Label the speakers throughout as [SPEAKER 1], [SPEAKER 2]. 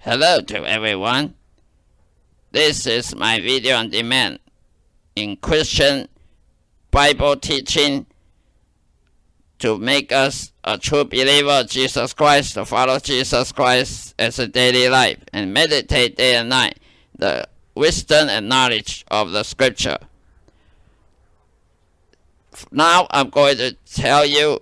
[SPEAKER 1] Hello to everyone. This is my video on demand in Christian Bible teaching to make us a true believer of Jesus Christ, to follow Jesus Christ as a daily life, and meditate day and night the wisdom and knowledge of the scripture. Now I'm going to tell you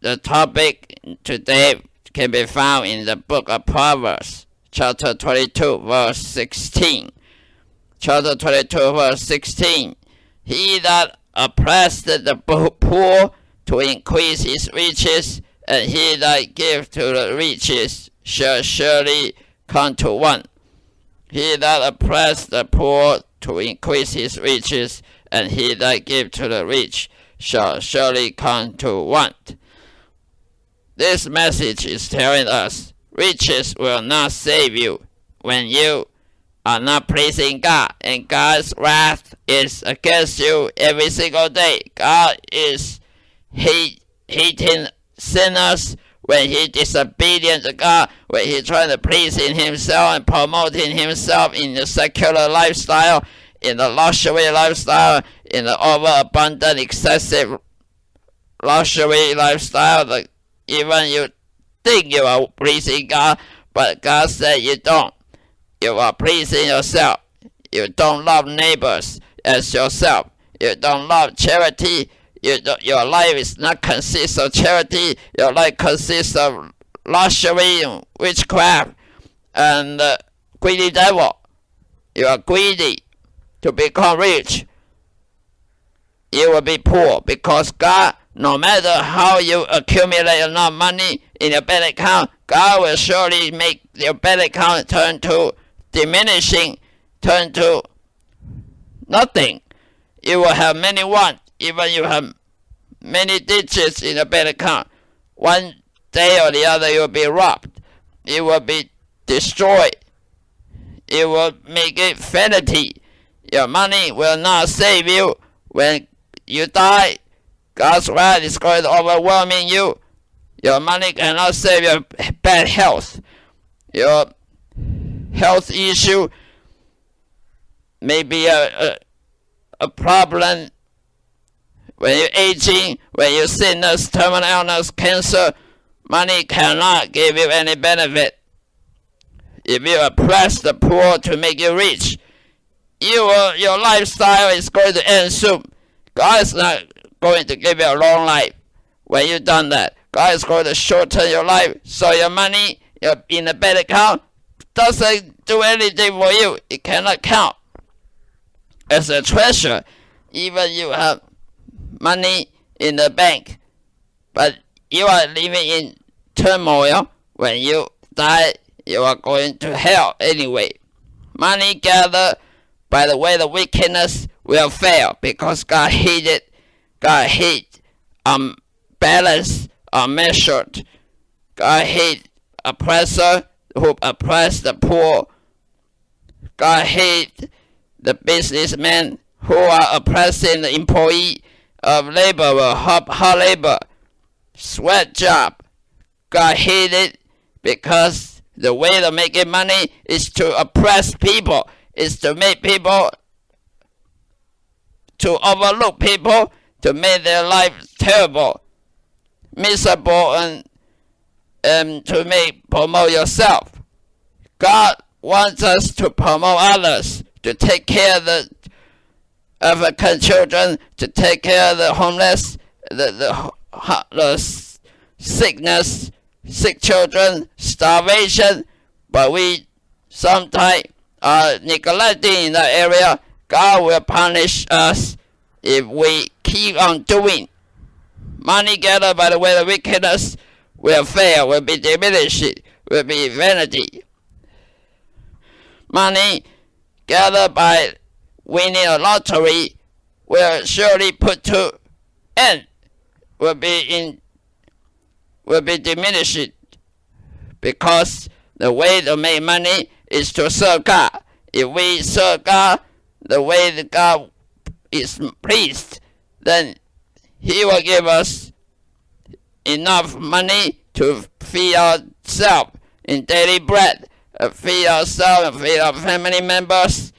[SPEAKER 1] the topic today can be found in the book of Proverbs, chapter 22, verse 16. Chapter 22, verse 16. He that oppressed the poor to increase his riches, and he that gives to the riches shall surely come to want. He that oppressed the poor to increase his riches, and he that gives to the rich shall surely come to want. This message is telling us riches will not save you when you are not pleasing God, and God's wrath is against you every single day. God is hating sinners when he disobedient to God, when he trying to please in himself and promoting himself in the secular lifestyle, in the luxury lifestyle, in the overabundant, excessive luxury lifestyle, the even you think you are pleasing God, but God said you don't. You are pleasing yourself. You don't love neighbors as yourself. You don't love charity. You your life is not consists of charity. Your life consists of luxury, witchcraft, and uh, greedy devil. You are greedy to become rich. You will be poor because God no matter how you accumulate enough money in your bank account, God will surely make your bank account turn to diminishing, turn to nothing. You will have many wants, even you have many digits in your bank account. One day or the other, you will be robbed. You will be destroyed. It will make it vanity. Your money will not save you when you die God's wrath is going to overwhelm you. Your money cannot save your bad health. Your health issue may be a, a, a problem when you're aging, when you're sickness, terminal illness, cancer. Money cannot give you any benefit. If you oppress the poor to make you rich, you your lifestyle is going to end soon. God is not going to give you a long life. When you've done that, God is going to shorten your life. So your money in the bank account doesn't do anything for you. It cannot count as a treasure. Even you have money in the bank, but you are living in turmoil. When you die, you are going to hell anyway. Money gathered by the way the wickedness will fail because God hated God hate unbalanced, unmeasured. God hate oppressor who oppress the poor. God hate the businessmen who are oppressing the employee of labor hard, hard labor, sweat job. God hate it because the way to making money is to oppress people, is to make people, to overlook people, to make their life terrible, miserable, and, and to make promote yourself. God wants us to promote others, to take care of the African children, to take care of the homeless, the, the, the sickness, sick children, starvation, but we sometimes are neglecting in that area. God will punish us if we keep on doing. Money gathered by the way of wickedness will fail, will be diminished, will be vanity. Money gathered by winning a lottery will surely put to end, will be in, will be diminished, because the way to make money is to serve God. If we serve God the way that God is pleased, then He will give us enough money to feed ourselves in daily bread, uh, feed ourselves and feed our family members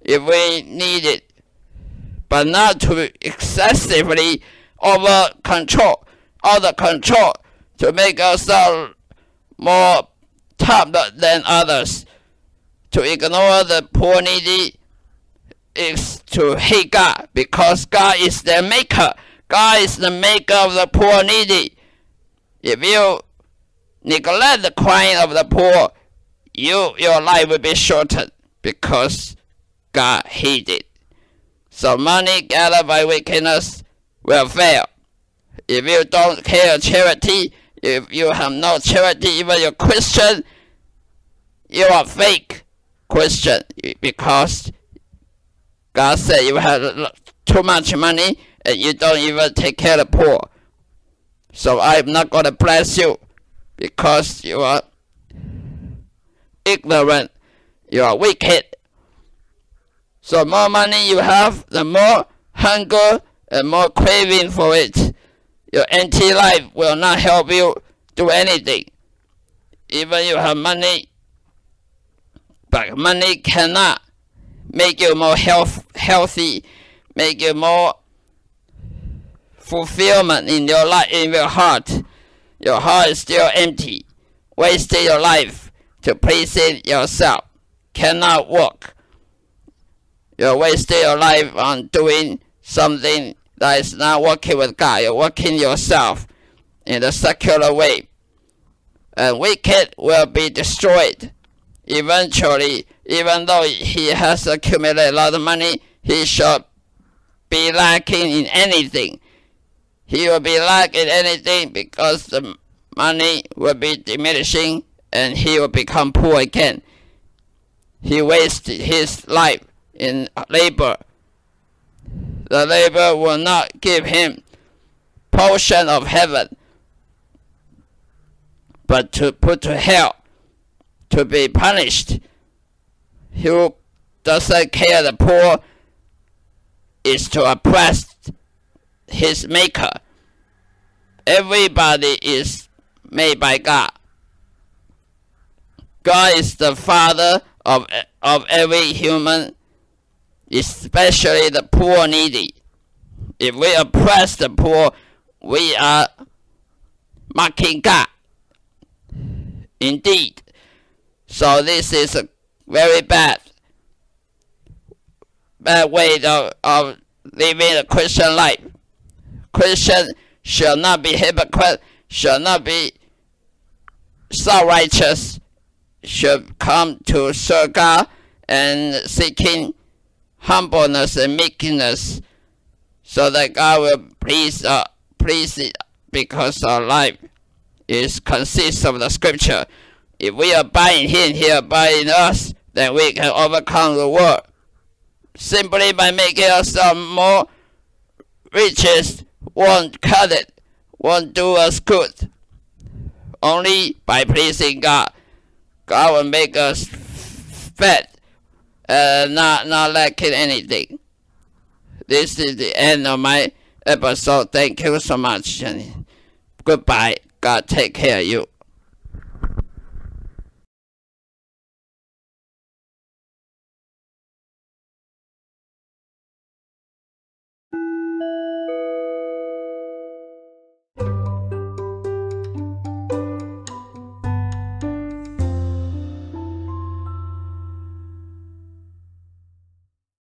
[SPEAKER 1] if we need it, but not to excessively over control, other control to make ourselves more top than others. To ignore the poor needy is to hate God because God is the maker. God is the maker of the poor needy. If you neglect the crying of the poor, you your life will be shortened because God hates it. So money gathered by wickedness will fail. If you don't care charity, if you have no charity, even you're Christian, you are fake Christian because God said you have too much money and you don't even take care of the poor. So I'm not going to bless you because you are ignorant, you are wicked. So more money you have, the more hunger and more craving for it. Your empty life will not help you do anything. Even you have money, but money cannot make you more health, healthy, make you more fulfillment in your life, in your heart. Your heart is still empty, wasting your life to please yourself. Cannot work. You're wasting your life on doing something that is not working with God. You're working yourself in a secular way. And wicked will be destroyed. Eventually, even though he has accumulated a lot of money, he shall be lacking in anything. He will be lacking anything because the money will be diminishing and he will become poor again. He wasted his life in labor. The labor will not give him portion of heaven, but to put to hell, to be punished. Who doesn't care the poor is to oppress his maker. Everybody is made by God. God is the father of, of every human especially the poor needy. If we oppress the poor, we are mocking God. Indeed. So this is a very bad, bad way of, of living a Christian life. Christian shall not be hypocrite, shall not be self-righteous, should come to serve God and seeking humbleness and meekness, so that God will please uh, please it because our life is consists of the scripture. If we abide Him, He abide in us, then we can overcome the world. Simply by making ourselves more riches won't cut it, won't do us good. Only by pleasing God, God will make us fat uh, not not lacking anything. This is the end of my episode. Thank you so much. Goodbye. God take care of you.